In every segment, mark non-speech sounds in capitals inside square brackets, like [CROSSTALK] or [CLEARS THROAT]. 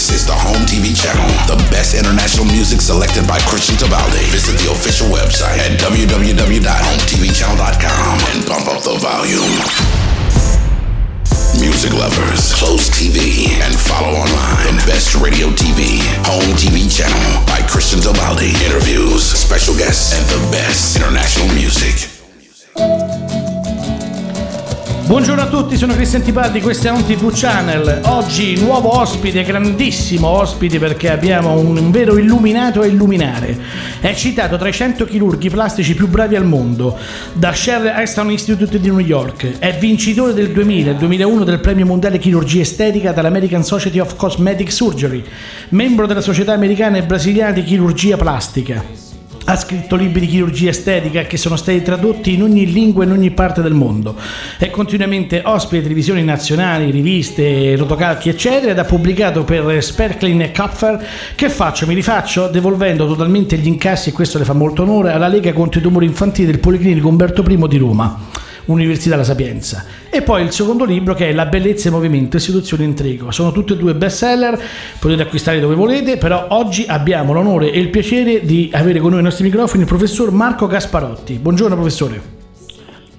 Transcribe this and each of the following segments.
This is the Home TV channel, the best international music selected by Christian Tabaldi. Visit the official website at www.hometvchannel.com and bump up the volume. Music lovers, close TV and follow online. The best radio TV, Home TV channel by Christian Tabaldi. Interviews, special guests, and the best international music. Buongiorno a tutti, sono Cristian Tibaldi, questo è un TV Channel. Oggi nuovo ospite, grandissimo ospite perché abbiamo un vero illuminato a illuminare. È citato tra i 100 chirurghi plastici più bravi al mondo da Sherry Aston Institute di New York. È vincitore del 2000 e 2001 del premio mondiale chirurgia estetica dall'American Society of Cosmetic Surgery, membro della Società Americana e Brasiliana di Chirurgia Plastica. Ha scritto libri di chirurgia estetica che sono stati tradotti in ogni lingua e in ogni parte del mondo. È continuamente ospite di televisioni nazionali, riviste, rotocalchi, eccetera, ed ha pubblicato per Sperklin e Kupfer Che faccio? Mi rifaccio devolvendo totalmente gli incassi, e questo le fa molto onore, alla Lega contro i tumori infantili del Policlinico Umberto I di Roma. Università La Sapienza. E poi il secondo libro che è La bellezza e movimento e seduzione intrigo. Sono tutti e due bestseller, potete acquistare dove volete, però oggi abbiamo l'onore e il piacere di avere con noi ai nostri microfoni il professor Marco Gasparotti. Buongiorno professore.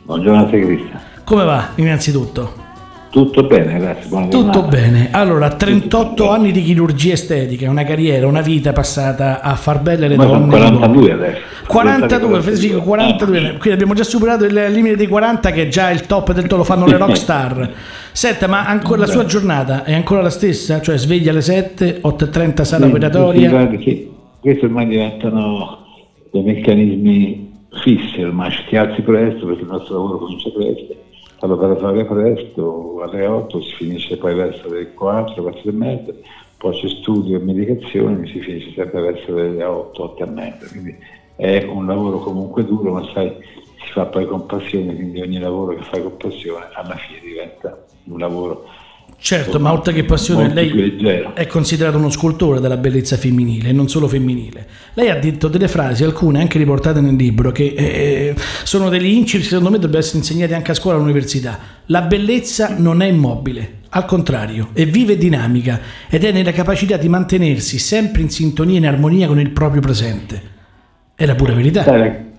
Buongiorno a te Cristian. Come va innanzitutto? Tutto bene, grazie. Buona Tutto giornata. bene. Allora, 38 anni di chirurgia estetica, una carriera, una vita passata a far belle le Ma donne. e gli 42 uomini. adesso. 42, sì, 42, quindi abbiamo già superato il limite dei 40 che è già il top del top, lo fanno le [LAUGHS] rockstar. Senta, ma ancora la sua giornata è ancora la stessa? Cioè sveglia alle 7, 8.30 sala Sì, operatoria? sì, questi ormai diventano dei meccanismi fissi, ormai ci ti alzi presto perché il nostro lavoro comincia presto, all'operatorio presto, alle 8 si finisce poi verso le 4, 4 e mezza, poi c'è studio e medicazione, si finisce sempre verso le 8, 8 e mezza, quindi è un lavoro comunque duro, ma sai, si fa poi con passione, quindi ogni lavoro che fai con passione alla fine diventa un lavoro Certo, ma oltre che passione, lei è considerato uno scultore della bellezza femminile e non solo femminile. Lei ha detto delle frasi, alcune anche riportate nel libro, che eh, sono degli incipit che secondo me dovrebbero essere insegnati anche a scuola e all'università. La bellezza non è immobile, al contrario, è viva e dinamica ed è nella capacità di mantenersi sempre in sintonia e in armonia con il proprio presente. È la pura verità. Sai,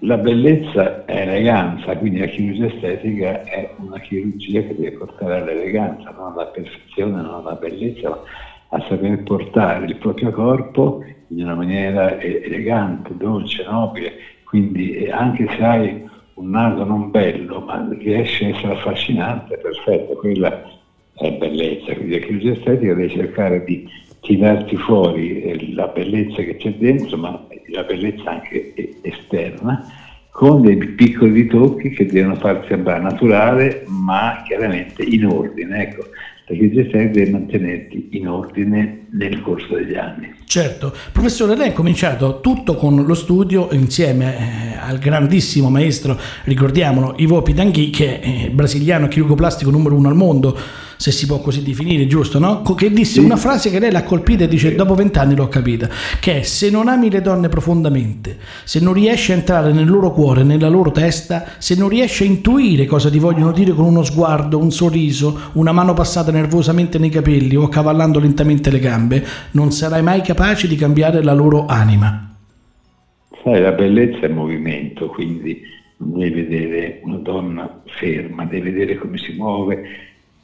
la, bellezza è eleganza, quindi la chirurgia estetica è una chirurgia che deve portare all'eleganza, non alla perfezione, non alla bellezza, ma a saper portare il proprio corpo in una maniera elegante, dolce, nobile. Quindi eh, anche se hai un naso non bello, ma riesci a essere affascinante, perfetto, quella è bellezza. Quindi la chirurgia estetica deve cercare di tirarti fuori la bellezza che c'è dentro, ma la bellezza anche esterna, con dei piccoli ritocchi che devono farsi sembrare naturale, ma chiaramente in ordine. Ecco, chirurgia estetica deve mantenerti in ordine nel corso degli anni. Certo, professore, lei ha cominciato tutto con lo studio insieme eh, al grandissimo maestro, ricordiamolo, Ivo Pitanghi, che è brasiliano chirurgo plastico numero uno al mondo, se si può così definire, giusto, no? Che disse una frase che lei l'ha colpita e dice, dopo vent'anni l'ho capita, che è se non ami le donne profondamente, se non riesci a entrare nel loro cuore, nella loro testa, se non riesci a intuire cosa ti vogliono dire con uno sguardo, un sorriso, una mano passata nervosamente nei capelli o accavallando lentamente le gambe, non sarai mai capace di cambiare la loro anima. Sai, la bellezza è movimento, quindi devi vedere una donna ferma, devi vedere come si muove,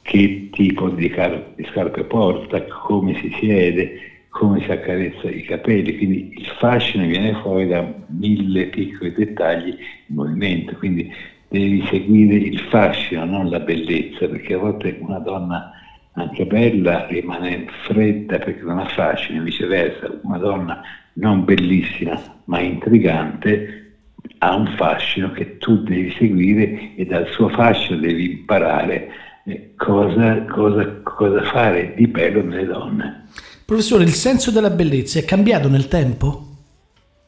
che tipo di, car- di scarpe porta, come si siede, come si accarezza i capelli, quindi il fascino viene fuori da mille piccoli dettagli in movimento, quindi devi seguire il fascino, non la bellezza, perché a volte una donna anche bella rimane fredda perché non ha fascino, viceversa, una donna non bellissima ma intrigante ha un fascino che tu devi seguire e dal suo fascino devi imparare cosa, cosa- cosa fare? Di bello nelle donne. Professore, il senso della bellezza è cambiato nel tempo?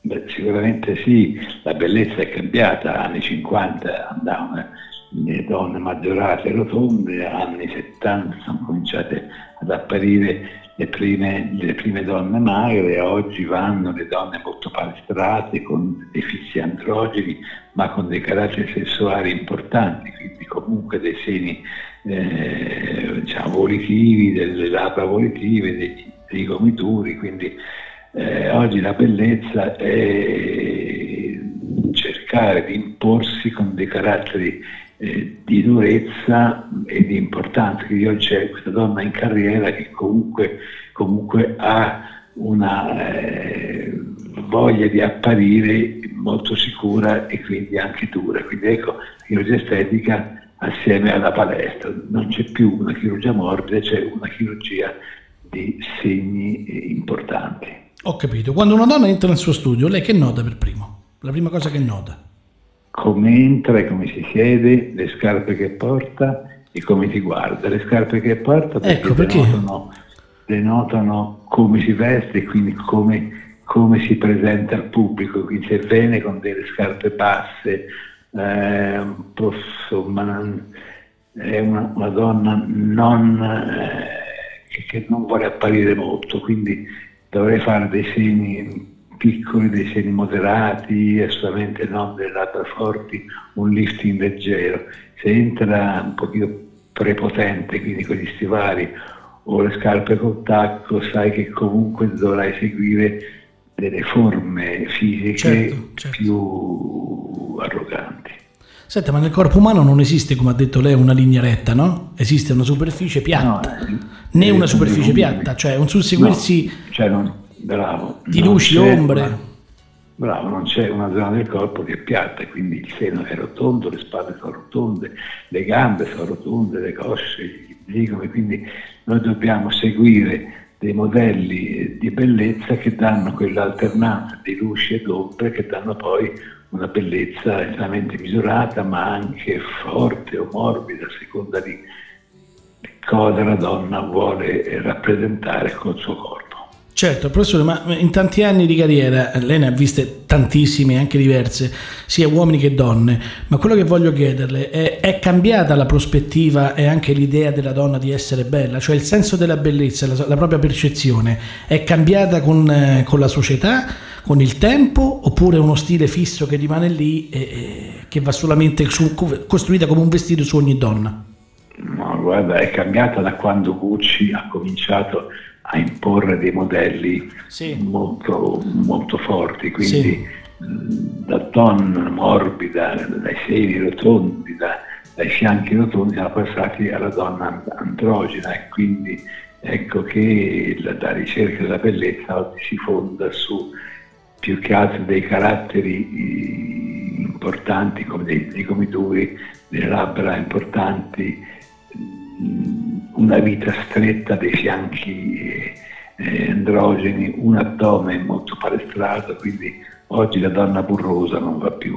Beh, sicuramente sì, la bellezza è cambiata, anni 50 andavano le donne maggiorate rotonde, anni 70 sono cominciate ad apparire le prime, le prime donne magre, oggi vanno le donne molto palestrate con dei fissi androgeni ma con dei caratteri sessuali importanti, quindi comunque dei seni eh, diciamo, volitivi, delle labbra volitive, dei, dei gomituri, quindi eh, oggi la bellezza è cercare di imporsi con dei caratteri eh, di durezza e di importanza. Quindi oggi c'è questa donna in carriera che comunque, comunque ha una eh, voglia di apparire molto sicura e quindi anche dura. Quindi ecco, la chirurgia estetica assieme alla palestra. Non c'è più una chirurgia morbida, c'è una chirurgia di segni eh, importanti. Ho capito. Quando una donna entra nel suo studio, lei che nota per primo? La prima cosa che nota? Come entra e come si siede, le scarpe che porta e come si guarda. Le scarpe che porta perché, ecco, perché? Denotano, denotano come si veste e quindi come, come, si presenta al pubblico. Quindi se viene con delle scarpe basse, eh, insomma, è una, una donna non, eh, che, che, non vuole apparire molto, quindi dovrei fare dei segni piccoli, dei segni moderati, assolutamente non delle labbra forti, un lifting leggero. Se entra un pochino prepotente, quindi con gli stivali o le scarpe col tacco, sai che comunque dovrai seguire delle forme fisiche certo, certo. più arroganti. Senta, ma nel corpo umano non esiste, come ha detto lei, una linea retta, no? Esiste una superficie piatta, no, né una superficie piatta, cioè un susseguirsi no, cioè non, bravo, di luci, ombre. Una, bravo, non c'è una zona del corpo che è piatta, quindi il seno è rotondo, le spalle sono rotonde, le gambe sono rotonde, le cosce, i zigomi, quindi noi dobbiamo seguire dei modelli di bellezza che danno quell'alternanza di luci ed ombre che danno poi una bellezza estremamente misurata ma anche forte o morbida a seconda di cosa la donna vuole rappresentare col suo corpo. Certo, professore, ma in tanti anni di carriera lei ne ha viste tantissime, anche diverse, sia uomini che donne, ma quello che voglio chiederle è, è cambiata la prospettiva e anche l'idea della donna di essere bella, cioè il senso della bellezza, la, la propria percezione, è cambiata con, eh, con, la società, con il tempo, oppure è uno stile fisso che rimane lì e, e che va solamente su, costruita come un vestito su ogni donna? No, guarda, è cambiata da quando Gucci ha cominciato a imporre dei modelli sì. molto, molto, forti, quindi sì. da donna morbida, dai seni rotondi, da, dai fianchi rotondi, siamo passati alla donna androgena e quindi ecco che la, la ricerca della bellezza oggi si fonda su più che altro dei caratteri importanti come dei, dei gomituri, delle labbra importanti, una vita stretta dei fianchi eh, androgeni, un addome molto palestrato, quindi oggi la donna burrosa non va più.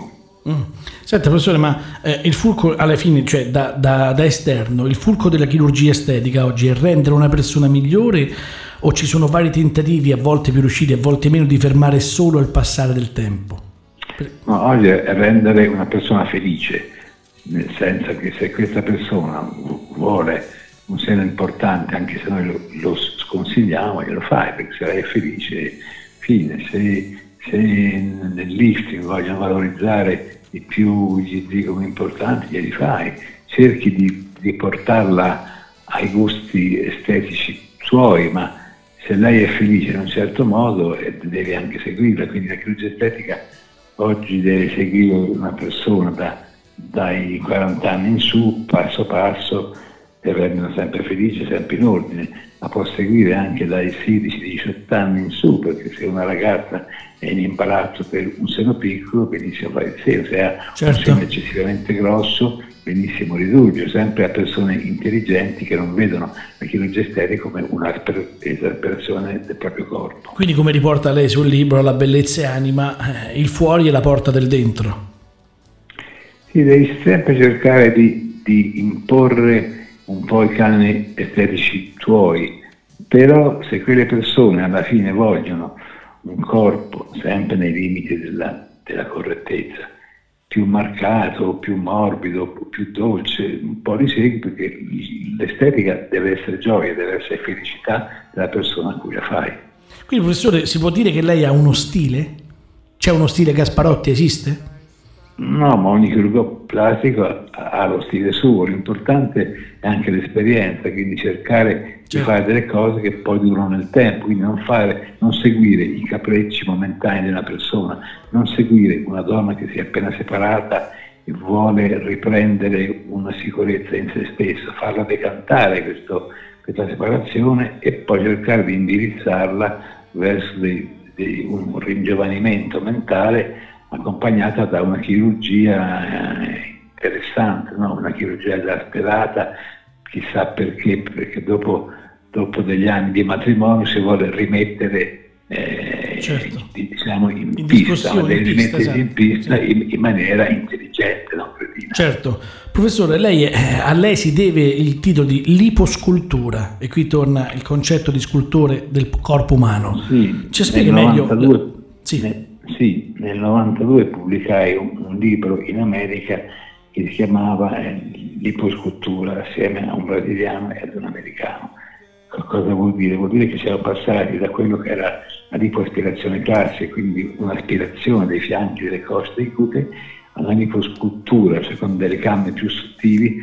Mm. Senta professore, ma eh, il fulcro alla fine, cioè da, da, da, esterno, il fulcro della chirurgia estetica oggi è rendere una persona migliore o ci sono vari tentativi, a volte più riusciti, a volte meno, di fermare solo il passare del tempo? No, oggi è rendere una persona felice, nel senso che se questa persona vuole un seno importante, anche se noi lo, lo sconsigliamo, glielo fai perché se lei è felice, fine. Se, se nel lifting vogliono valorizzare di più gli zigomi importanti, glieli fai. Cerchi di, di portarla ai gusti estetici suoi, ma se lei è felice in un certo modo eh, devi anche seguirla, quindi la chirurgia estetica oggi deve seguire una persona da, dai 40 anni in su, passo passo, e rendono sempre felice, sempre in ordine, ma può seguire anche dai 16-18 anni in su, perché se una ragazza è in imbarazzo per un seno piccolo, benissimo fare il seno, se ha certo. un seno eccessivamente grosso, benissimo ridurre, sempre a persone intelligenti che non vedono la chirurgia estetica come un'esasperazione del proprio corpo. Quindi come riporta lei sul libro La bellezza e anima, eh, il fuori è la porta del dentro. Sì, devi sempre cercare di, di imporre un po' i canoni estetici tuoi, però se quelle persone alla fine vogliono un corpo sempre nei limiti della, della correttezza, più marcato, più morbido, più dolce, un po' di segui perché l'estetica deve essere gioia, deve essere felicità della persona a cui la fai. Quindi professore si può dire che lei ha uno stile? C'è uno stile Gasparotti, esiste? No, ma ogni chirurgo plastico ha lo stile suo, l'importante è anche l'esperienza, quindi cercare certo. di fare delle cose che poi durano nel tempo, quindi non, fare, non seguire i capricci momentanei di una persona, non seguire una donna che si è appena separata e vuole riprendere una sicurezza in se stessa, farla decantare questo, questa separazione e poi cercare di indirizzarla verso dei, dei, un ringiovanimento mentale accompagnata da una chirurgia eh, interessante, no? una chirurgia esasperata, chissà perché, perché dopo, dopo, degli anni di matrimonio si vuole rimettere eh, certo. diciamo in, in pista, in pista, esatto. in, pista sì. in, in, maniera intelligente, cretina. Certo. Professore, lei, eh, a lei si deve il titolo di liposcultura e qui torna il concetto di scultore del corpo umano. Sì, Ci spieghi meglio? 92, sì. Sì, nel 92 pubblicai un, un libro in America che si chiamava eh, Liposcultura assieme a un brasiliano e ad un americano. Cosa vuol dire? Vuol dire che siamo passati da quello che era la lipoaspirazione classica, quindi un'aspirazione dei fianchi, delle coste, dei glutei, alla liposcultura, cioè con delle camme più sottili,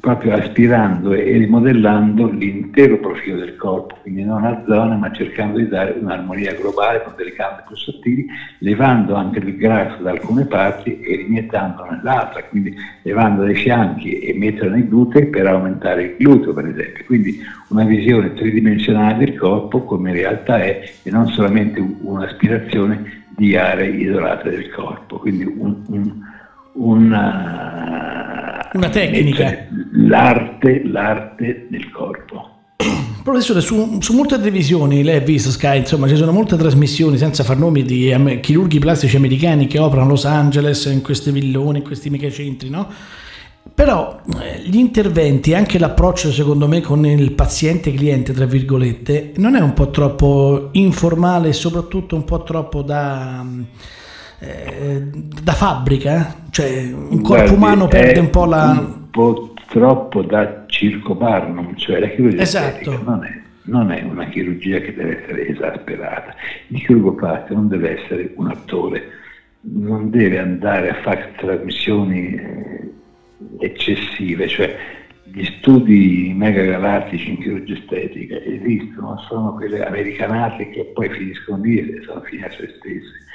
proprio aspirando e rimodellando l'intero profilo del corpo, quindi non a zone, ma cercando di dare un'armonia globale con delle gambe più sottili, levando anche il grasso da alcune parti e rimettendolo nell'altra, quindi levando dai fianchi e metterlo nei glutei per aumentare il gluteo, per esempio. Quindi una visione tridimensionale del corpo come in realtà è e non solamente un'aspirazione di aree isolate del corpo, quindi un, un, una, una tecnica l'arte, l'arte del corpo. [CLEARS THROAT] Professore, su, su, molte televisioni, lei ha visto Sky, insomma ci sono molte trasmissioni senza far nomi di um, chirurghi plastici americani che operano a Los Angeles, in questi villoni, in questi megacentri, no? Però eh, gli interventi, anche l'approccio secondo me con il paziente cliente, tra virgolette, non è un po' troppo informale e soprattutto un po' troppo da, eh, da fabbrica? Cioè un corpo Guardi, umano perde un po' la... Un po' troppo da circo Barnum, cioè la chirurgia esatto. non è, non è, una chirurgia che deve essere esasperata. Il chirurgo plastico non deve essere un attore, non deve andare a fare trasmissioni eh, eccessive, cioè gli studi megagalattici in chirurgia estetica esistono, sono quelle americanate che poi finiscono lì e sono fine a se stesse.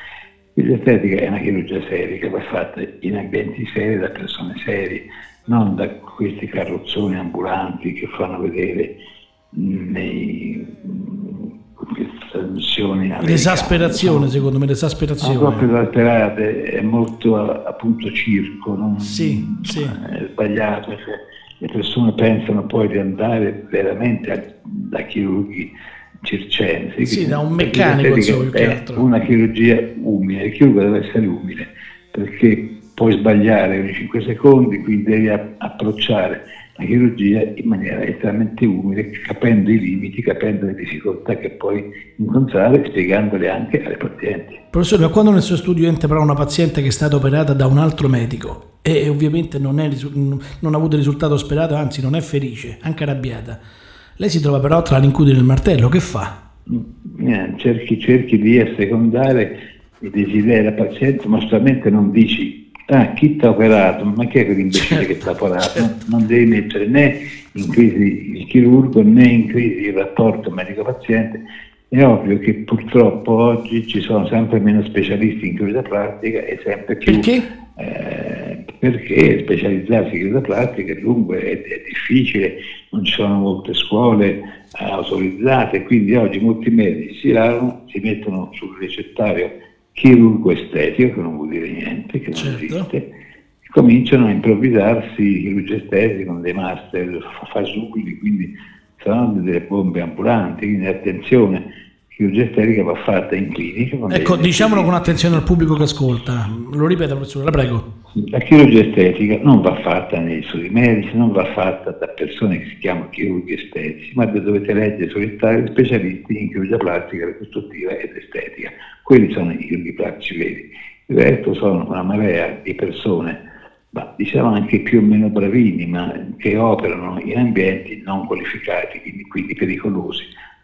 Chirurgia estetica è una chirurgia seria che va fatta in ambienti seri da persone serie non da questi carrozzoni ambulanti che fanno vedere nei queste trasmissioni l'esasperazione secondo me l'esasperazione proprio esasperate è molto appunto circo non sì, sì. è sbagliato cioè, le persone pensano poi di andare veramente a, da chirurghi circensi sì da un meccanico insomma, è una chirurgia umile il chirurgo deve essere umile perché puoi sbagliare ogni 5 secondi, quindi devi approcciare la chirurgia in maniera estremamente umile, capendo i limiti, capendo le difficoltà che puoi incontrare, spiegandole anche alle pazienti. Professore, ma quando nel suo studio entra però una paziente che è stata operata da un altro medico e ovviamente non, è, non ha avuto il risultato sperato, anzi non è felice, anche arrabbiata, lei si trova però tra l'incudine e il martello, che fa? Eh, cerchi, cerchi di assecondare i desideri della paziente, ma solamente non dici ah, chi ti ha operato? Ma chi è quell'imbecille certo, che ti ha operato? Certo. Non devi mettere né in crisi il chirurgo né in crisi il rapporto medico-paziente. È ovvio che purtroppo oggi ci sono sempre meno specialisti in chirurgia plastica e sempre più... Eh, perché specializzarsi in chirurgia plastica è lungo, è, è difficile, non ci sono molte scuole eh, autorizzate, quindi oggi molti medici si lavorano, si mettono sul ricettario chirurgo estetico, che non vuol dire niente, che non certo. esiste, cominciano a improvvisarsi chirurgi estetici con dei master fasulli, quindi saranno delle bombe ambulanti, quindi attenzione, chirurgia estetica va fatta in clinica. Ecco, diciamolo con attenzione al pubblico che ascolta, lo ripeto professore, la prego. La chirurgia estetica non va fatta nei studi medici, non va fatta da persone che si chiamano chirurghi estetici, ma dovete leggere solitari specialisti in chirurgia plastica, ricostruttiva ed estetica. Quelli sono i chirurghi plastici veri. Il resto sono una marea di persone, ma diciamo anche più o meno bravini, ma che operano in ambienti non qualificati, quindi, quindi pericolosi.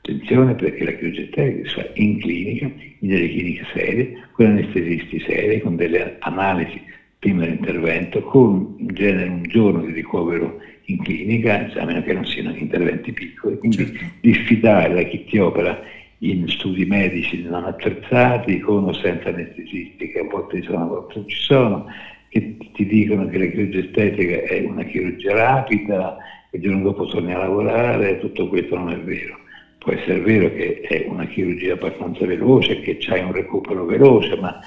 Attenzione perché la chirurgia estetica si fa in clinica, in delle cliniche serie, con anestesisti seri, con delle analisi prima dell'intervento, con in genere un giorno di ricovero in clinica, a meno che non siano interventi piccoli, quindi certo. diffidare da chi ti opera in studi medici non attrezzati, con o senza anestesisti, che a volte ci sono, a volte non ci sono, che ti dicono che la chirurgia estetica è una chirurgia rapida, e il giorno dopo torni a lavorare, tutto questo non è vero. Può essere vero che è una chirurgia abbastanza veloce, che c'hai un recupero veloce, ma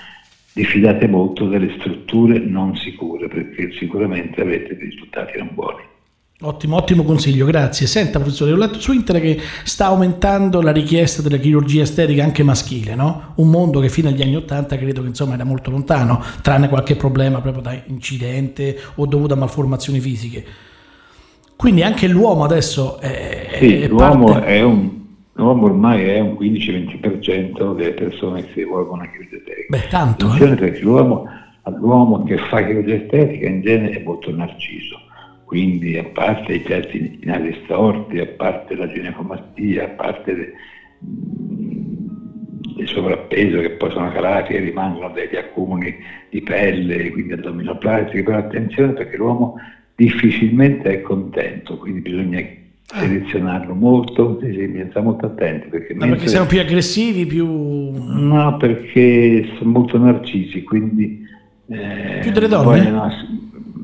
diffidate molto delle strutture non sicure, perché sicuramente avete dei risultati non buoni. Ottimo, ottimo consiglio, grazie. Senta professore, ho letto su internet che sta aumentando la richiesta della chirurgia estetica anche maschile, no? Un mondo che fino agli anni Ottanta credo che insomma era molto lontano, tranne qualche problema proprio da incidente o dovuto a malformazioni fisiche. Quindi anche l'uomo adesso è, sì, è l'uomo, parte... è un, l'uomo ormai è un 15-20% delle persone che si rivolgono a chirurgia estetica. Beh, tanto. Attenzione eh? perché l'uomo, l'uomo che fa chirurgia estetica in genere è molto narciso quindi a parte i pezzi inali storti, a parte la ginecomastia, a parte le, il sovrappeso che poi sono calati e rimangono degli accumuli di pelle, quindi addominoplastiche, però attenzione perché l'uomo difficilmente è contento, quindi bisogna. Selezionarlo molto, bisogna stare molto attenti. Perché, Ma perché siamo più aggressivi, più... No, perché sono molto narcisi, quindi... Eh, più delle donne? Vogliono,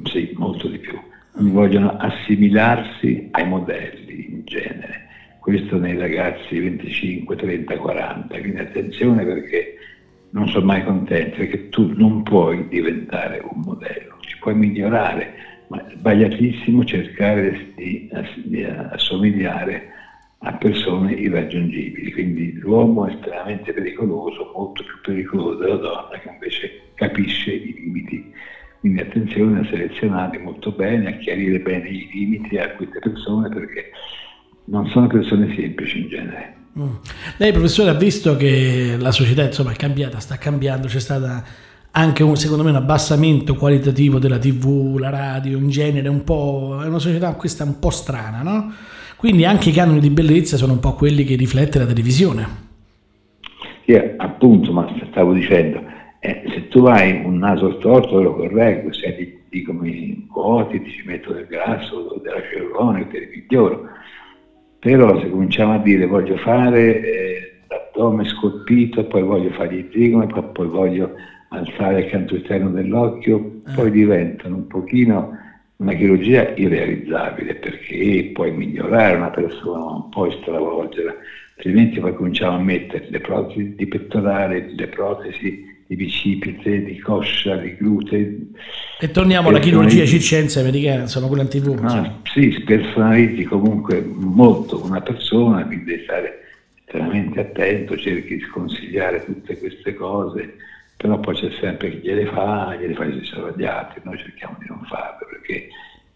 sì, molto di più vogliono assimilarsi ai modelli in genere. Questo nei ragazzi 25, 30, 40, quindi attenzione perché non sono mai contenti, perché tu non puoi diventare un modello, ci puoi migliorare, ma è sbagliatissimo cercare di, di assomigliare a persone irraggiungibili, quindi l'uomo è estremamente pericoloso, molto più pericoloso della donna che invece capisce i limiti quindi attenzione a selezionare molto bene, a chiarire bene i limiti a queste persone perché non sono persone semplici in genere. Mm. Lei professore ha visto che la società insomma, è cambiata, sta cambiando, c'è stato anche un, secondo me un abbassamento qualitativo della tv, la radio in genere, un po', è una società questa un po' strana, no? Quindi anche i canoni di bellezza sono un po' quelli che riflette la televisione. Sì, appunto, ma stavo dicendo, eh, se tu hai un naso storto lo correggo, se ti dicono i quoti, ti ci metto del grasso della cerrone, te li miglioro. Però se cominciamo a dire voglio fare eh, l'addome scolpito, poi voglio fare gli zigomi, poi, voglio alzare il canto esterno dell'occhio, eh. poi diventano un pochino una chirurgia irrealizzabile perché puoi migliorare una persona, non puoi stravolgerla, altrimenti poi cominciamo a mettere le protesi di pettorale, le protesi di bicipite, di coscia, di glute. E torniamo alla chirurgia circense americana, quella in tv. Ah, sì, spersonalizzi comunque molto una persona, quindi devi stare estremamente attento, cerchi di sconsigliare tutte queste cose, però poi c'è sempre chi gliele fa, gliele fa gli stessi altri, noi cerchiamo di non farle perché,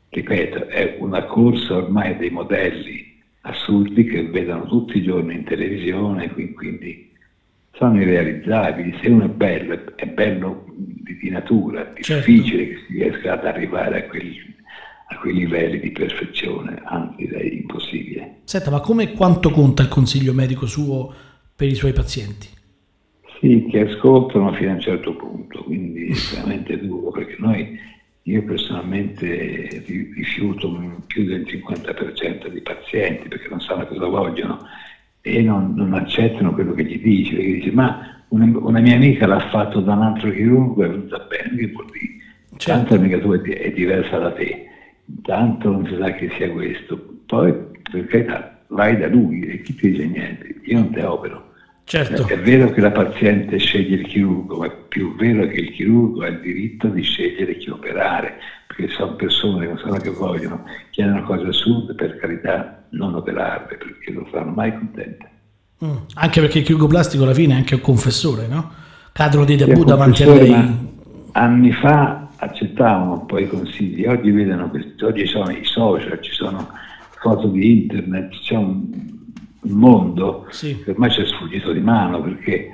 ripeto, è una corsa ormai dei modelli assurdi che vedono tutti i giorni in televisione, quindi sono irrealizzabili. Se uno è bello, è bello di, natura, è certo. difficile che si riesca ad arrivare a quei, a quei livelli di perfezione, anzi direi impossibile. Senta, ma come quanto conta il consiglio medico suo per i suoi pazienti? Sì, che ascoltano fino a un certo punto, quindi è veramente duro, perché noi, io personalmente rifiuto più del 50% dei pazienti perché non sanno cosa vogliono e non, non, accettano quello che gli dici, perché dice ma una, una, mia amica l'ha fatto da un altro chirurgo e è venuta bene, che vuol dire? Certo. Tanto l'amica tua è diversa da te, tanto non si sa che sia questo, poi per carità vai da lui e chi ti dice niente, io non te opero. Certo. È vero che la paziente sceglie il chirurgo, ma è più vero che il chirurgo ha il diritto di scegliere chi operare, perché sono persone che non sanno che vogliono, chiedono cose assurde, per carità non operarle, perché non saranno mai contente. Mm. Anche perché il chirurgo plastico alla fine è anche un confessore, no? Cadro di debutto davanti a lei. Anni fa accettavano un po' i consigli, oggi vedono questo, oggi sono i social, ci sono foto di internet, c'è un, mondo sì. che ormai ci è sfuggito di mano perché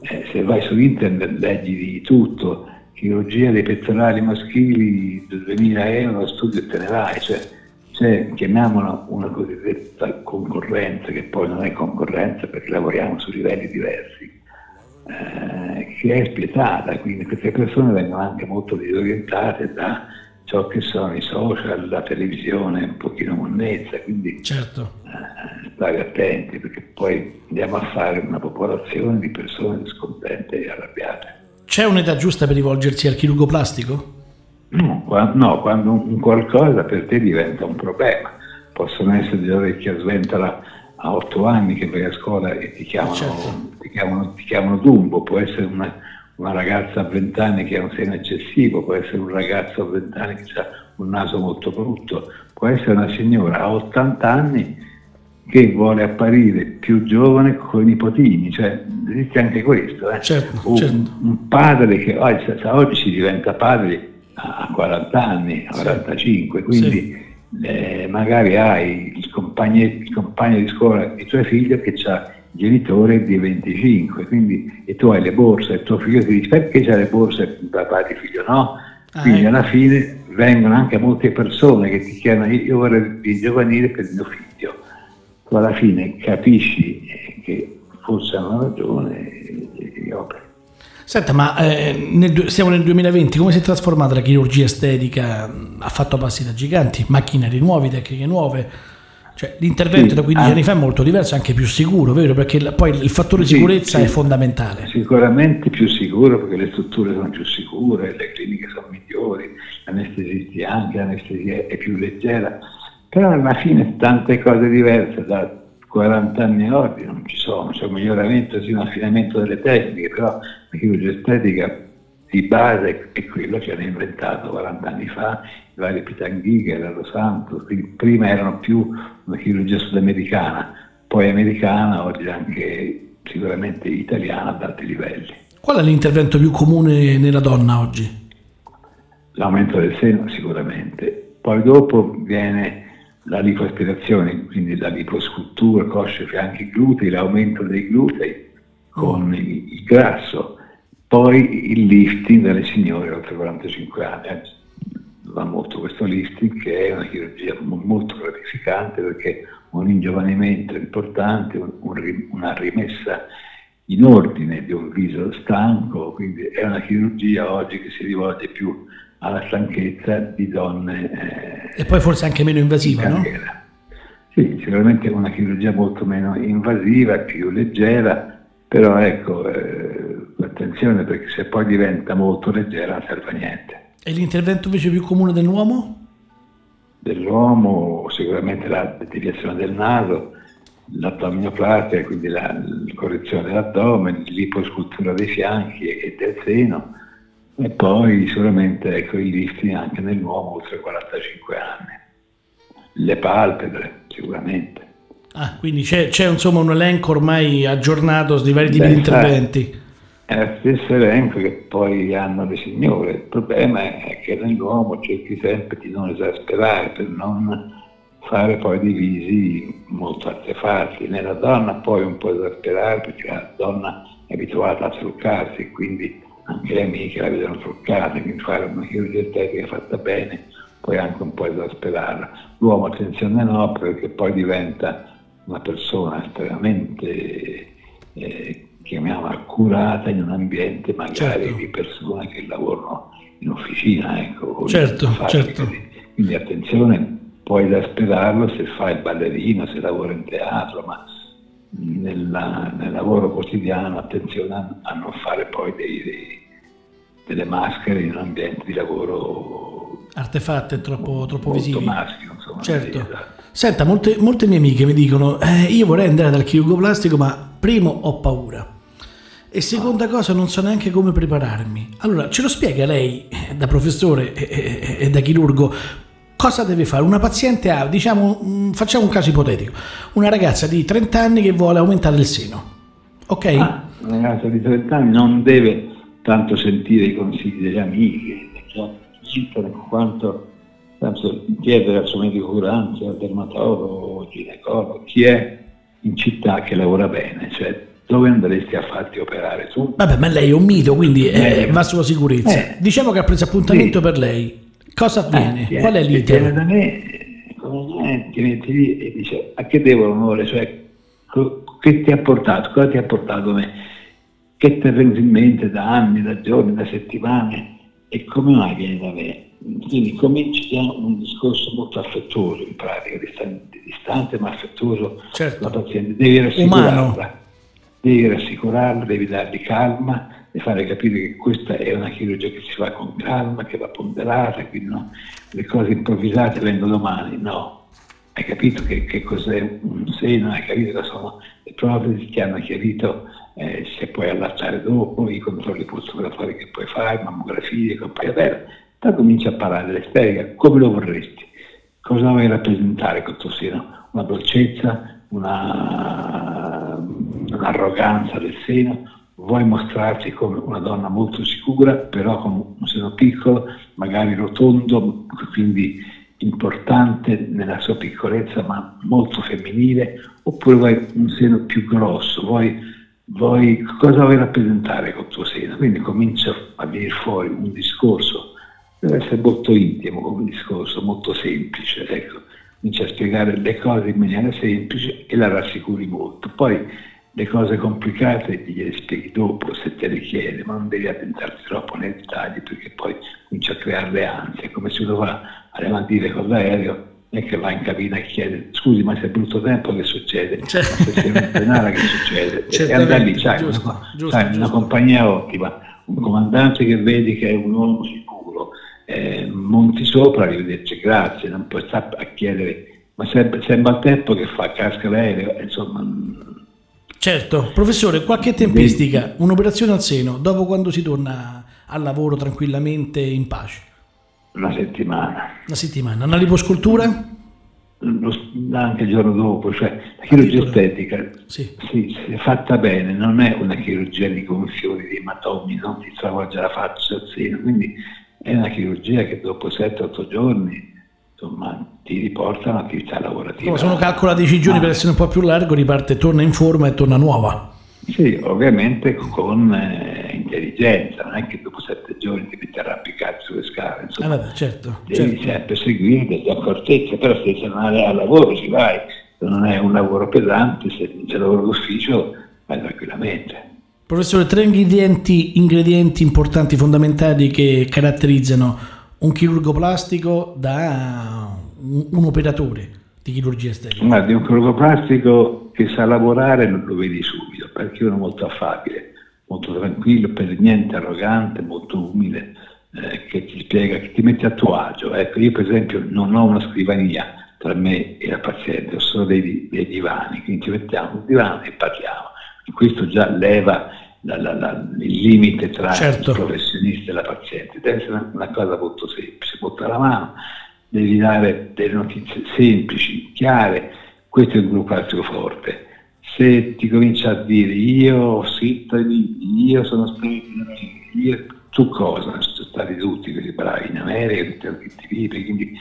eh, se vai su internet leggi di tutto, chirurgia dei pettorali maschili, 2000 euro, studio e te ne vai, cioè, cioè, chiamiamola una cosiddetta concorrenza, che poi non è concorrenza perché lavoriamo su livelli diversi, eh, che è spietata, quindi queste persone vengono anche molto disorientate da ciò che sono i social, la televisione, un pochino monnezza, quindi certo. eh, stare attenti perché poi andiamo a fare una popolazione di persone scontente e arrabbiate. C'è un'età giusta per rivolgersi al chirurgo plastico? No, quando, no, quando un qualcosa per te diventa un problema. Possono essere delle orecchie a sventola a otto anni che vai a scuola e ti chiamano, Certo. ti chiamano, ti chiamano Dumbo, può essere una, una ragazza a 20 anni che ha un seno eccessivo, può essere un ragazzo a 20 anni che ha un naso molto brutto, può essere una signora a 80 anni che vuole apparire più giovane con i nipotini, cioè esiste anche questo. eh. Certo, Un, certo. un padre che oggi, se oggi si diventa padre a 40 anni, a 45, quindi eh, magari hai il compagno, il compagno di scuola di tuo figlio che ha il genitore di 25, quindi e tu hai le borse, e tuo figlio ti dice perché c'hai le borse il papà di figlio no? Ah, Quindi ecco. alla fine vengono anche molte persone che ti chiedono io vorrei ringiovanire per mio figlio. Tu alla fine capisci che forse hanno ragione e, e operi. Senta, ma eh, nel siamo nel 2020, come si è trasformata la chirurgia estetica? Ha fatto passi da giganti, macchinari nuovi, tecniche nuove. Cioè, l'intervento Sì, da 15 ah. anni fa è molto diverso, anche più sicuro, vero? Perché la- poi il fattore Sì, sicurezza sì. è fondamentale. Sicuramente più sicuro perché le strutture sono più sicure, le cliniche sono migliori, l'anestesisti anche, l'anestesia è più leggera, però alla fine tante cose diverse da 40 anni a oggi non ci sono, c'è un miglioramento, sì, un affinamento delle tecniche, però la chirurgia estetica di base è quello che hanno inventato 40 anni fa i vari Pitanghiga, Lalo Santos, prima erano più una chirurgia sudamericana, poi americana, oggi anche sicuramente italiana ad alti livelli. Qual è l'intervento più comune nella donna oggi? L'aumento del seno sicuramente, poi dopo viene la lipoaspirazione, quindi la liposcultura, cosce, fianchi, glutei, l'aumento dei glutei con il, il grasso, poi il lifting delle signore oltre 45 anni. Va molto questo lifting che è una chirurgia mo- molto gratificante perché un ingiovanimento importante, un- una rimessa in ordine di un viso stanco, quindi è una chirurgia oggi che si rivolge più alla stanchezza di donne eh, E poi forse anche meno invasiva, in no? Sì, sicuramente è una chirurgia molto meno invasiva, più leggera, però ecco, eh, attenzione perché se poi diventa molto leggera non serve a niente. E l'intervento invece più comune dell'uomo? Dell'uomo sicuramente la deviazione del naso, l'addominoplastia, quindi la, la correzione dell'addome, l'iposcultura dei fianchi e del seno, e poi sicuramente ecco, il lifting anche nell'uomo oltre 45 anni. Le palpebre, sicuramente. Ah, quindi c'è, c'è, insomma un elenco ormai aggiornato di vari tipi Beh, di interventi. È lo stesso elenco che poi hanno le signore. Il problema è che nell'uomo cerchi sempre di non esasperare per non fare poi dei visi molto artefatti. Nella donna poi un po' esasperare perché la donna è abituata a truccarsi quindi anche le amiche la vedono truccata, quindi fare una chirurgia estetica fatta bene puoi anche un po' esasperarla. L'uomo attenzione no perché poi diventa una persona estremamente eh, chiamiamola curata in un ambiente magari Certo. di persone che lavorano in officina, ecco, Certo, certo. Quindi attenzione, puoi esasperarlo se fai il ballerino, se lavora in teatro, ma nella- nel lavoro quotidiano attenzione a, a non fare poi dei- dei- delle maschere in un ambiente di lavoro Artefatte troppo, troppo molto visivi. maschio. Insomma, Certo. sì, esatto. Senta, molte, molte mie amiche mi dicono, "Eh, io vorrei andare dal chirurgo plastico, ma primo ho paura. E seconda cosa, non so neanche come prepararmi. Allora, ce lo spiega lei, eh, da professore e, e- e da chirurgo, cosa deve fare? Una paziente ha, diciamo, facciamo un caso ipotetico, una ragazza di 30 anni che vuole aumentare il seno. Ok? Ah, una ragazza di 30 anni non deve tanto sentire i consigli delle amiche, quanto chiedere al suo medico curante, al dermatologo, al ginecologo, chi è in città che lavora bene, cioè dove andresti a farti operare tu? Vabbè, ma lei è un mito, quindi eh, Eh. va sulla sicurezza. Eh. Diciamo che ha preso appuntamento Sì. per lei. Cosa avviene? Eh, viene- Qual è Viene l'iter? da me, come me, ti metti lì e dice a che devo l'onore, cioè che ti ha portato, cosa ti ha portato a me? che ti è venuto in mente da anni, da giorni, da settimane e come mai vieni da me? Quindi cominci da un discorso molto affettuoso in pratica, distante, distante ma affettuoso certo. la paziente. Devi rassicurarla, devi rassicurarla, devi dargli calma, devi fare capire che questa è una chirurgia che si fa con calma, che va ponderata, quindi no, le cose improvvisate vengono domani, no. Hai capito che, che cos'è un seno, hai capito cosa sono le protesi, ti hanno chiarito eh, se puoi allattare dopo, i controlli post-operatori che puoi fare, mammografie, compagnia bella da comincia a parlare dell'estetica come lo vorresti, cosa vuoi rappresentare con tuo seno, una dolcezza, una, un'arroganza del seno, vuoi mostrarti come una donna molto sicura, però con un seno piccolo, magari rotondo, quindi importante nella sua piccolezza, ma molto femminile, oppure vuoi un seno più grosso, vuoi, vuoi cosa vuoi rappresentare con il tuo seno? Quindi comincia a venire fuori un discorso deve essere molto intimo come discorso, molto semplice, ecco. Comincia a spiegare le cose in maniera semplice e la rassicuri molto. Poi le cose complicate gliele spieghi dopo se te le chiede, ma non devi attentarti troppo nei dettagli perché poi comincia a creare le ansie, come se uno va alle Maldive con l'aereo e che va in cabina e chiede scusi ma se è brutto tempo che succede? Certo. Ma se sei in denaro che succede? [LAUGHS] e andare lì, sai, giusto, una, giusto, sai, giusto. una compagnia ottima, un comandante che vedi che è un uomo sicuro, eh, monti sopra, arrivederci, grazie, non puoi stare a chiedere, ma sembra, sembra tempo che fa, casca l'aereo, insomma... Certo, professore, qualche tempistica, un'operazione al seno, dopo quando si torna al lavoro tranquillamente in pace? Una settimana. Una settimana. Una liposcultura? anche il giorno dopo, cioè la chirurgia estetica, sì. Sì, se fatta bene, non è una chirurgia di gonfiori, di ematomi, non ti stravolge la faccia al seno, quindi è una chirurgia che dopo 7-8 giorni insomma, ti riporta un'attività lavorativa. Come sono calcola 10 giorni per essere un po' più largo, riparte, torna in forma e torna nuova. Sì, ovviamente con eh, intelligenza, non è che dopo 7 giorni ti metti a arrampicare sulle scale, insomma, ah, vabbè, certo, devi certo. sempre seguire delle accortezze, però se sei al lavoro ci vai, se non è un lavoro pesante, se c'è lavoro d'ufficio vai tranquillamente. Professore, tre ingredienti, ingredienti importanti, fondamentali che caratterizzano un chirurgo plastico da un, un operatore di chirurgia estetica. Guardi, un chirurgo plastico che sa lavorare lo vedi subito, perché è uno molto affabile, molto tranquillo, per niente arrogante, molto umile, eh, che ti spiega, che ti mette a tuo agio. Ecco, io per esempio non ho una scrivania tra me e la paziente, ho solo dei, dei divani, quindi ci mettiamo sul divano e parliamo. Questo già leva la, la, la, il limite tra certo. il professionista e la paziente. Deve essere una, una cosa molto semplice, porta la mano, devi dare delle notizie semplici, chiare, questo è un gruppo forte. Se ti comincia a dire io sintomi, io sono spirito, io tu cosa? Sono stati tutti così bravi in America, tutti i quindi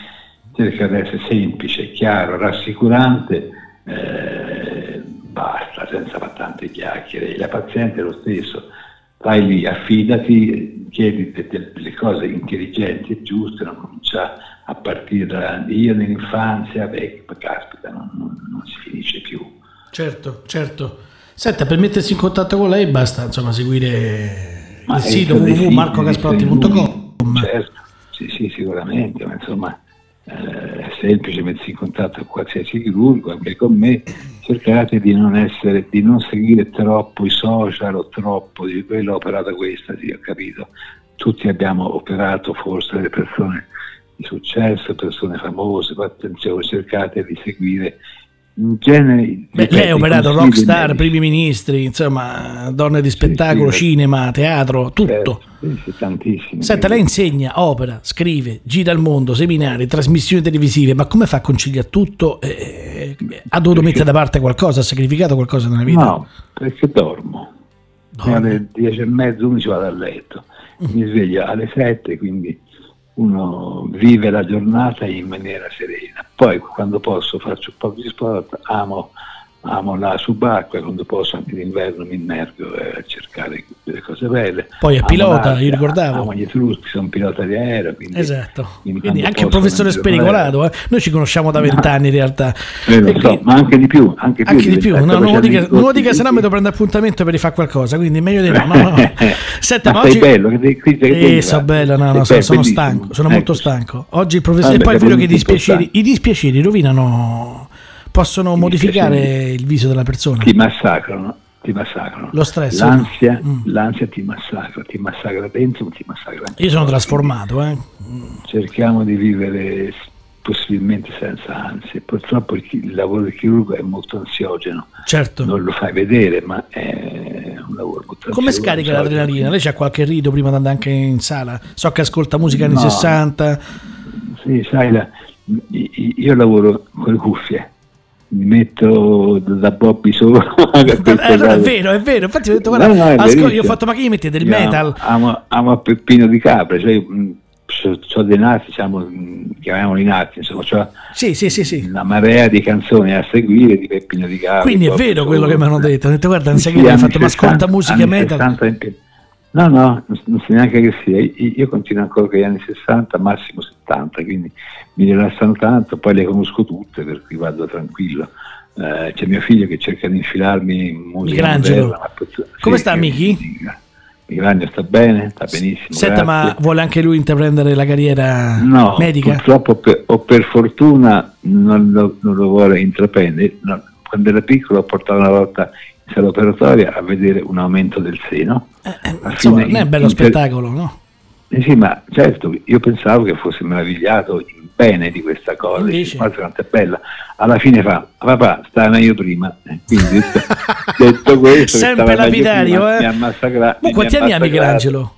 cerca di essere semplice, chiaro, rassicurante. Eh, basta, senza fare tante chiacchiere. La paziente è lo stesso, vai lì, affidati, chiedi delle cose intelligenti e giuste, non comincia a partire da io nell'infanzia, beh, caspita, non, non, non si finisce più. Certo, certo. Senta, per mettersi in contatto con lei basta insomma seguire ma il sito www.marcocasprotti.com. Certo, sì, sì, sicuramente, ma insomma eh, semplice mettersi in contatto con qualsiasi chirurgo, anche con me, cercate di non, essere, di non seguire troppo i social o troppo di quello ha operato questa, sì ho capito, tutti abbiamo operato forse le persone di successo, persone famose, ma attenzione, cercate di seguire in genere Beh, lei ha operato rockstar, primi ministri, insomma, donne di spettacolo, sì, sì, cinema, teatro, tutto. Certo, tantissimo. Senta, lei insegna, opera, scrive, gira al mondo, seminari, trasmissioni televisive, ma come fa a conciliare tutto? Eh, ha dovuto mettere da parte qualcosa, ha sacrificato qualcosa nella vita? No, perché dormo. dormo. Alle dieci e mezzo, undici vado a letto, mi sveglio alle sette, quindi uno vive la giornata in maniera serena. Poi quando posso faccio un po' di sport, amo amo la subacquea, quando posso anche d'inverno mi immergo eh, a cercare delle cose belle. Poi è pilota, io ricordavo. Amo gli etruschi, sono pilota di aereo. Quindi, esatto, quindi, quindi anche il professore Spericolato, eh. noi ci conosciamo da vent'anni in realtà. Eh, so, quindi, ma anche di più. Anche, anche di più, no, non lo dica, non dica se no mi devo prendere appuntamento per rifare qualcosa, quindi meglio di no. no, no. [LAUGHS] Senta, ma, ma oggi... bello, che, che, che eh, so bello, no, no, sono, sono stanco, sono ecco. molto stanco. Oggi il professore... E poi è vero che i dispiaceri, i dispiaceri rovinano possono modificare il viso della persona. Ti massacrano, ti massacrano. Lo stress. L'ansia, mm. l'ansia ti massacra, ti massacra dentro, ti massacra Io sono trasformato. Eh. Cerchiamo di vivere possibilmente senza ansia. Purtroppo il, lavoro del chirurgo è molto ansiogeno. Certo. Non lo fai vedere, ma è un lavoro molto. Come scarica l'adrenalina? Lei c'ha qualche rito prima di andare anche in sala? So che ascolta musica anni no. 60. Sì, sai, la, io lavoro con le cuffie mi metto da Bobby sopra. [LAUGHS] eh, è vero, è vero. Infatti ho detto, guarda, no, no, ascol- io ho fatto, ma che gli metti del io metal? Amo, amo Peppino di Capra, cioè, ho dei nati, diciamo, chiamiamoli nati, insomma, cioè sì, sì, sì, sì. una marea di canzoni a seguire di Peppino di Capra. Quindi è vero quello che mi hanno detto, ho detto guarda, non sai che hai fatto, ma ascolta musica metal. No, no, non so neanche che sia. Io continuo ancora con gli anni 60, massimo 70, quindi mi rilassano tanto, poi le conosco tutte, per cui vado tranquillo. Eh, c'è mio figlio che cerca di infilarmi in musica Michelangelo. Moderna, Come sta Miki? Michelangelo sta bene, sta benissimo. Senta, grazie. ma vuole anche lui intraprendere la carriera no, medica? Purtroppo per, o per fortuna non lo, non lo vuole intraprendere. No, quando era piccolo ho portato una volta sala operatoria a vedere un aumento del seno. Eh, eh insomma, non è bello inter... spettacolo, no? Eh sì, ma certo, io pensavo che fosse meravigliato bene di questa cosa, Invece... guarda quanto è bella. Alla fine fa, papà, stava meglio prima. Eh, quindi [LAUGHS] detto questo, sempre lapidario, prima, eh? Mi ha massacrato. Ma quanti anni ha Michelangelo?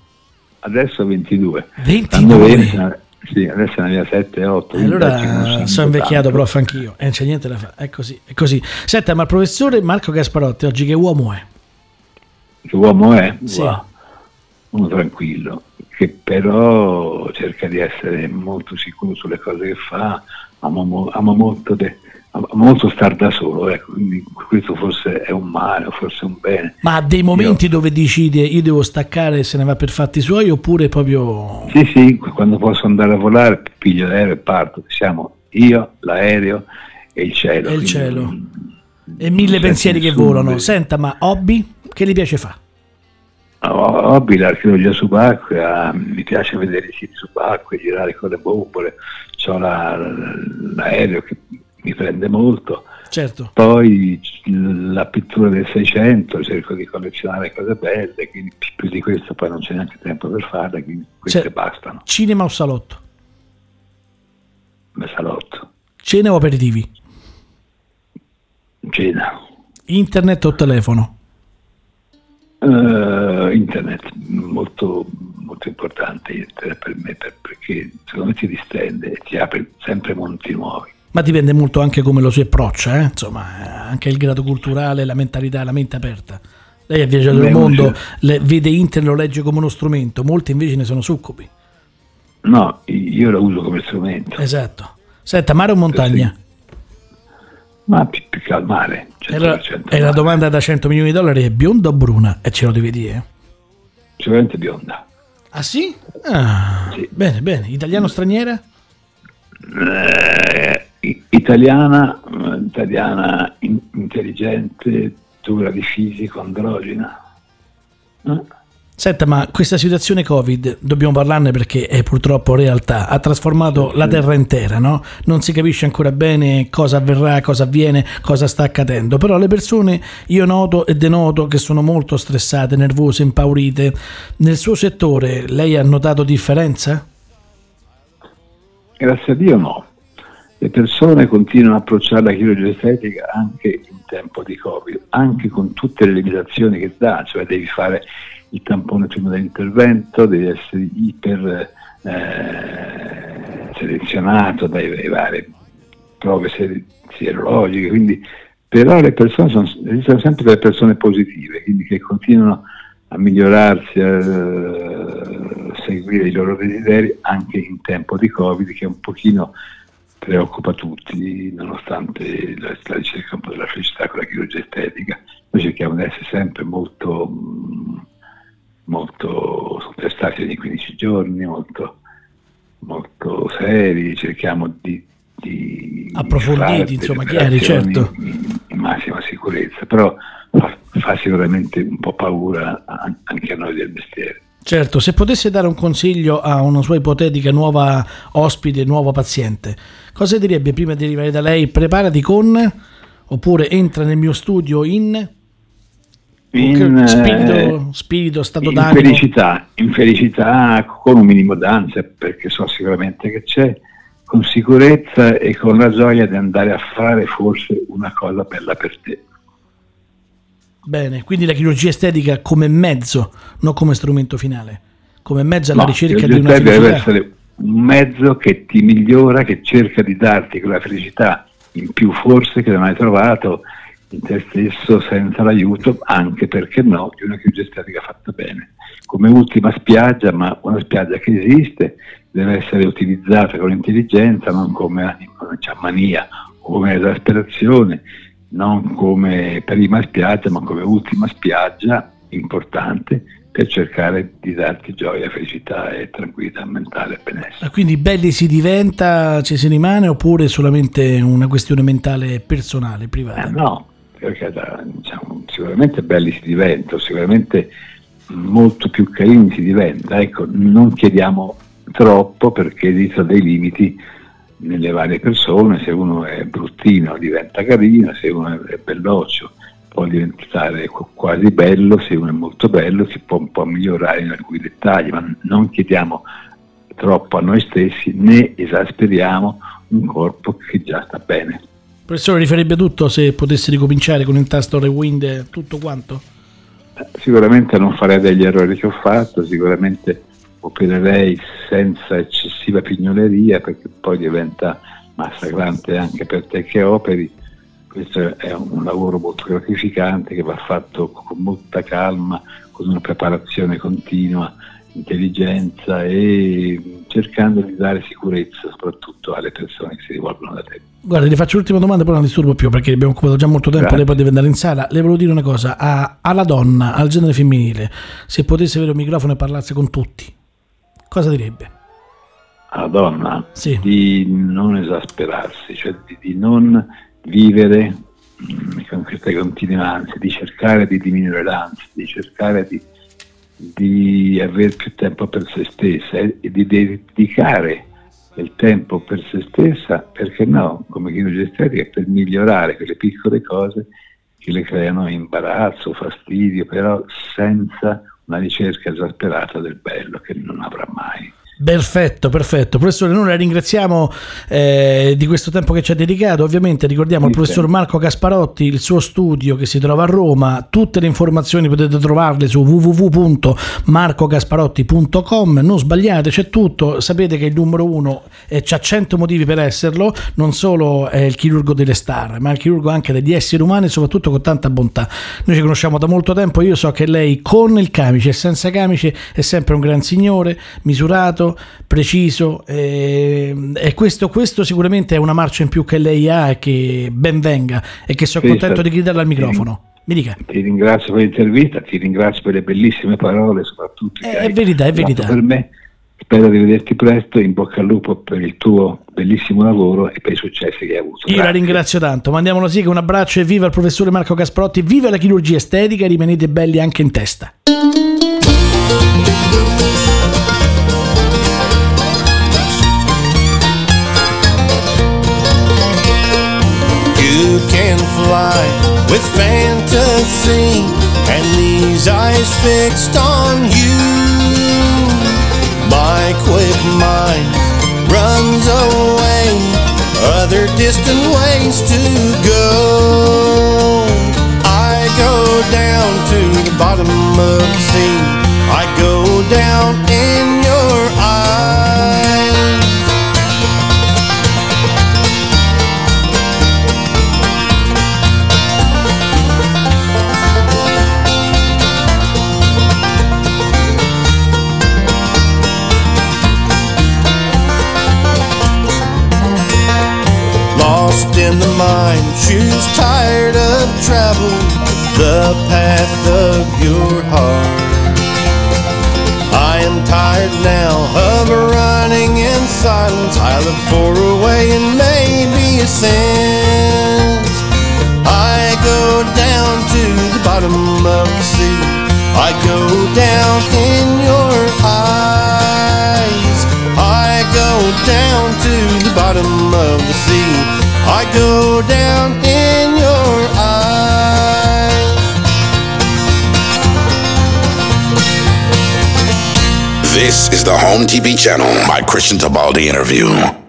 Adesso 22. 22? Sì, adesso ne aveva 7 8. Allora sono invecchiato, prof, anch'io. E eh, non c'è niente da fare. È così, è così. Senta, ma il professore Marco Gasparotti oggi che uomo è? Che uomo è? Sì. Wow. Uno tranquillo, che però cerca di essere molto sicuro sulle cose che fa, ama, ama molto de, molto star da solo, ecco, quindi questo forse è un male, forse un bene. Ma ha dei momenti io, dove decide io devo staccare e se ne va per fatti suoi oppure proprio... Sì, sì, quando posso andare a volare piglio l'aereo e parto, siamo io, l'aereo e il cielo. E il cielo. E mille pensieri che volano. Senta, ma hobby che gli piace fare? hobby l'archeologia subacquea, mi piace vedere i siti subacquei, girare con le bombole, ho la, l'aereo che mi prende molto. Certo. Poi la pittura del 600, cerco di collezionare cose belle, quindi più di questo poi non c'è neanche tempo per farle, quindi queste c'è bastano. Cinema o salotto? Beh, salotto. Cena o aperitivi? Cena. Internet o telefono? Uh, internet, molto, molto importante internet per me perché secondo me ti distende e ti apre sempre monti nuovi ma dipende molto anche come lo si approccia, eh? insomma, anche il grado culturale, la mentalità, la mente aperta. Lei ha viaggiato nel mondo, le, vede internet, lo legge come uno strumento, molti invece ne sono succubi. No, io lo uso come strumento. Esatto. Senta, mare o montagna? Ma più, più che al mare. E la, e la domanda da 100 milioni di dollari è bionda o bruna? E ce lo devi dire. Sicuramente bionda. Ah sì? Ah, sì. Bene, bene. Italiano straniera? Eh, italiana, italiana in, intelligente, dura di fisico, androgena. Eh? Senta, ma questa situazione Covid, dobbiamo parlarne perché è purtroppo realtà, ha trasformato la terra intera, no? Non si capisce ancora bene cosa avverrà, cosa avviene, cosa sta accadendo, però le persone io noto e denoto che sono molto stressate, nervose, impaurite. Nel suo settore lei ha notato differenza? Grazie a Dio no le persone continuano a approcciare la chirurgia estetica anche in tempo di Covid, anche con tutte le limitazioni che dà, cioè devi fare il tampone prima dell'intervento, devi essere iper eh, selezionato dai varie prove sierologiche, quindi però le persone sono, esistono sempre delle persone positive, quindi che continuano a migliorarsi, a uh, seguire i loro desideri anche in tempo di Covid, che è un pochino preoccupa tutti, nonostante la, la ricerca un po' della felicità con la chirurgia estetica. Noi cerchiamo di essere sempre molto, molto sono testati ogni 15 giorni, molto, molto seri, cerchiamo di, di approfonditi, insomma, chiari, certo. In, in, massima sicurezza, però fa, fa sicuramente un po' paura anche a noi del mestiere. Certo, se potesse dare un consiglio a una sua ipotetica nuova ospite, nuovo paziente, cosa direbbe prima di arrivare da lei? Preparati con oppure entra nel mio studio in, in spirito, eh, spirito, stato in d'animo? Felicità, in felicità con un minimo d'ansia perché so sicuramente che c'è, con sicurezza e con la gioia di andare a fare forse una cosa bella per te. Bene, quindi la chirurgia estetica come mezzo, non come strumento finale, come mezzo alla no, ricerca di una felicità. deve essere un mezzo che ti migliora, che cerca di darti quella felicità in più forse che non hai trovato in te stesso senza l'aiuto, anche perché no, di una chirurgia estetica fatta bene. Come ultima spiaggia, ma una spiaggia che esiste, deve essere utilizzata con intelligenza, non come, come mania o come esasperazione non come prima spiaggia, ma come ultima spiaggia importante per cercare di darti gioia, felicità e tranquillità mentale e benessere. Ah, quindi belli si diventa, ci si rimane oppure è solamente una questione mentale personale, privata? Eh, no, perché diciamo, sicuramente belli si diventa, sicuramente molto più carini si diventa, ecco, non chiediamo troppo perché esistono dei limiti nelle varie persone, se uno è bruttino diventa carino, se uno è belloccio può diventare quasi bello, se uno è molto bello si può un po' migliorare in alcuni dettagli, ma non chiediamo troppo a noi stessi né esasperiamo un corpo che già sta bene. Professore, rifarebbe tutto se potesse ricominciare con il tasto rewind tutto quanto? Eh, sicuramente non farei degli errori che ho fatto, sicuramente opererei senza eccessiva pignoleria perché poi diventa massacrante anche per te che operi. Questo è un lavoro molto gratificante che va fatto con molta calma, con una preparazione continua, intelligenza e cercando di dare sicurezza soprattutto alle persone che si rivolgono da te. Guarda, le faccio l'ultima domanda, poi non disturbo più perché abbiamo occupato già molto tempo, Grazie. lei poi deve andare in sala. Le volevo dire una cosa, a, alla donna, al genere femminile, se potesse avere un microfono e parlarsi con tutti, cosa direbbe? Alla donna sì. di non esasperarsi, cioè di, di non vivere mm, con questa continua ansia, di cercare di diminuire l'ansia, di cercare di, di avere più tempo per se stessa e di dedicare il tempo per se stessa, perché no, come chirurgia estetica, per migliorare quelle piccole cose che le creano imbarazzo, fastidio, però senza una ricerca esasperata del bello che non avrà mai. Perfetto, perfetto. Professore, noi la ringraziamo eh, di questo tempo che ci ha dedicato. Ovviamente ricordiamo il professor Marco Gasparotti, il suo studio che si trova a Roma. Tutte le informazioni potete trovarle su www.marcogasparotti.com. Non sbagliate, c'è tutto. Sapete che il numero uno eh, ha 100 motivi per esserlo. Non solo è il chirurgo delle star, ma il chirurgo anche degli esseri umani soprattutto con tanta bontà. Noi ci conosciamo da molto tempo. Io so che lei con il camice e senza camice è sempre un gran signore, misurato preciso e, e questo, questo, sicuramente è una marcia in più che lei ha e che ben venga e che sono sì, contento di gridarla al microfono. Mi dica. Ti ringrazio per l'intervista, ti ringrazio per le bellissime parole, soprattutto. È, è verità, è verità. Per me. Spero di vederti presto, in bocca al lupo per il tuo bellissimo lavoro e per i successi che hai avuto. Io Grazie. la ringrazio tanto, mandiamolo sì che un abbraccio e viva il professore Marco Gasprotti, viva la chirurgia estetica e rimanete belli anche in testa. Can fly with fantasy and these eyes fixed on you. My quick mind runs away, other distant ways to go. I go down to the bottom of path of your heart. I am tired now of running in silence. I look for a way and maybe a sense. I go down to the bottom of the sea. I go down in your eyes. I go down to the bottom of the sea. I go down in This is the Home TV channel, my Christian Tabaldi interview.